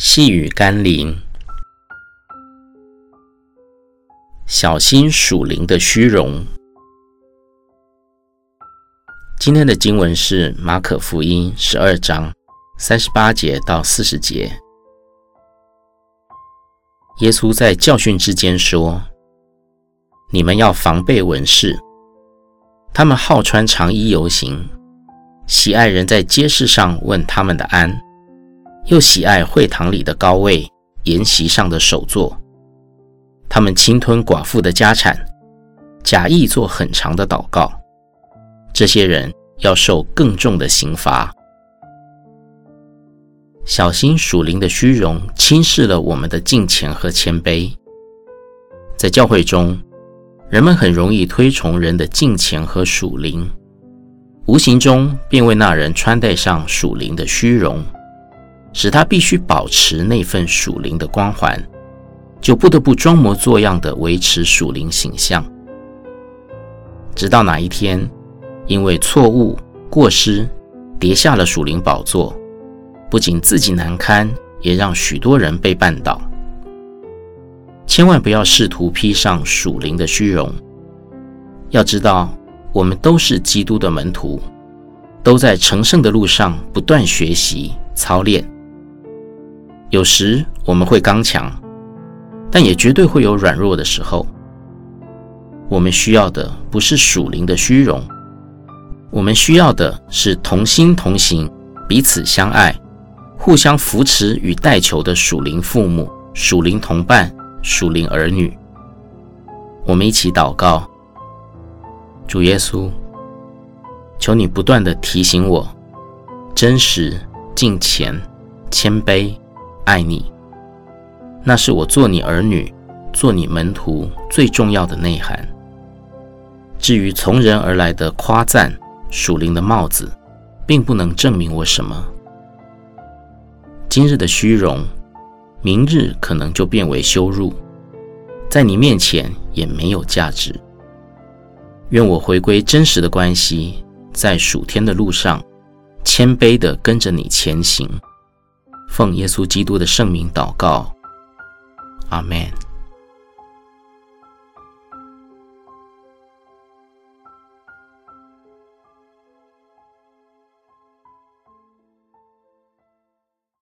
细雨甘霖，小心属灵的虚荣。今天的经文是马可福音十二章三十八节到四十节。耶稣在教训之间说：“你们要防备文士，他们好穿长衣游行，喜爱人在街市上问他们的安。”又喜爱会堂里的高位，筵席上的首座。他们侵吞寡妇的家产，假意做很长的祷告。这些人要受更重的刑罚。小心属灵的虚荣，轻视了我们的敬虔和谦卑。在教会中，人们很容易推崇人的敬虔和属灵，无形中便为那人穿戴上属灵的虚荣。使他必须保持那份属灵的光环，就不得不装模作样的维持属灵形象，直到哪一天，因为错误过失跌下了属灵宝座，不仅自己难堪，也让许多人被绊倒。千万不要试图披上属灵的虚荣。要知道，我们都是基督的门徒，都在成圣的路上不断学习操练。有时我们会刚强，但也绝对会有软弱的时候。我们需要的不是属灵的虚荣，我们需要的是同心同行、彼此相爱、互相扶持与代求的属灵父母、属灵同伴、属灵儿女。我们一起祷告：主耶稣，求你不断地提醒我，真实、敬虔、谦卑。爱你，那是我做你儿女、做你门徒最重要的内涵。至于从人而来的夸赞、属灵的帽子，并不能证明我什么。今日的虚荣，明日可能就变为羞辱，在你面前也没有价值。愿我回归真实的关系，在属天的路上，谦卑地跟着你前行。奉耶稣基督的圣名祷告，阿门。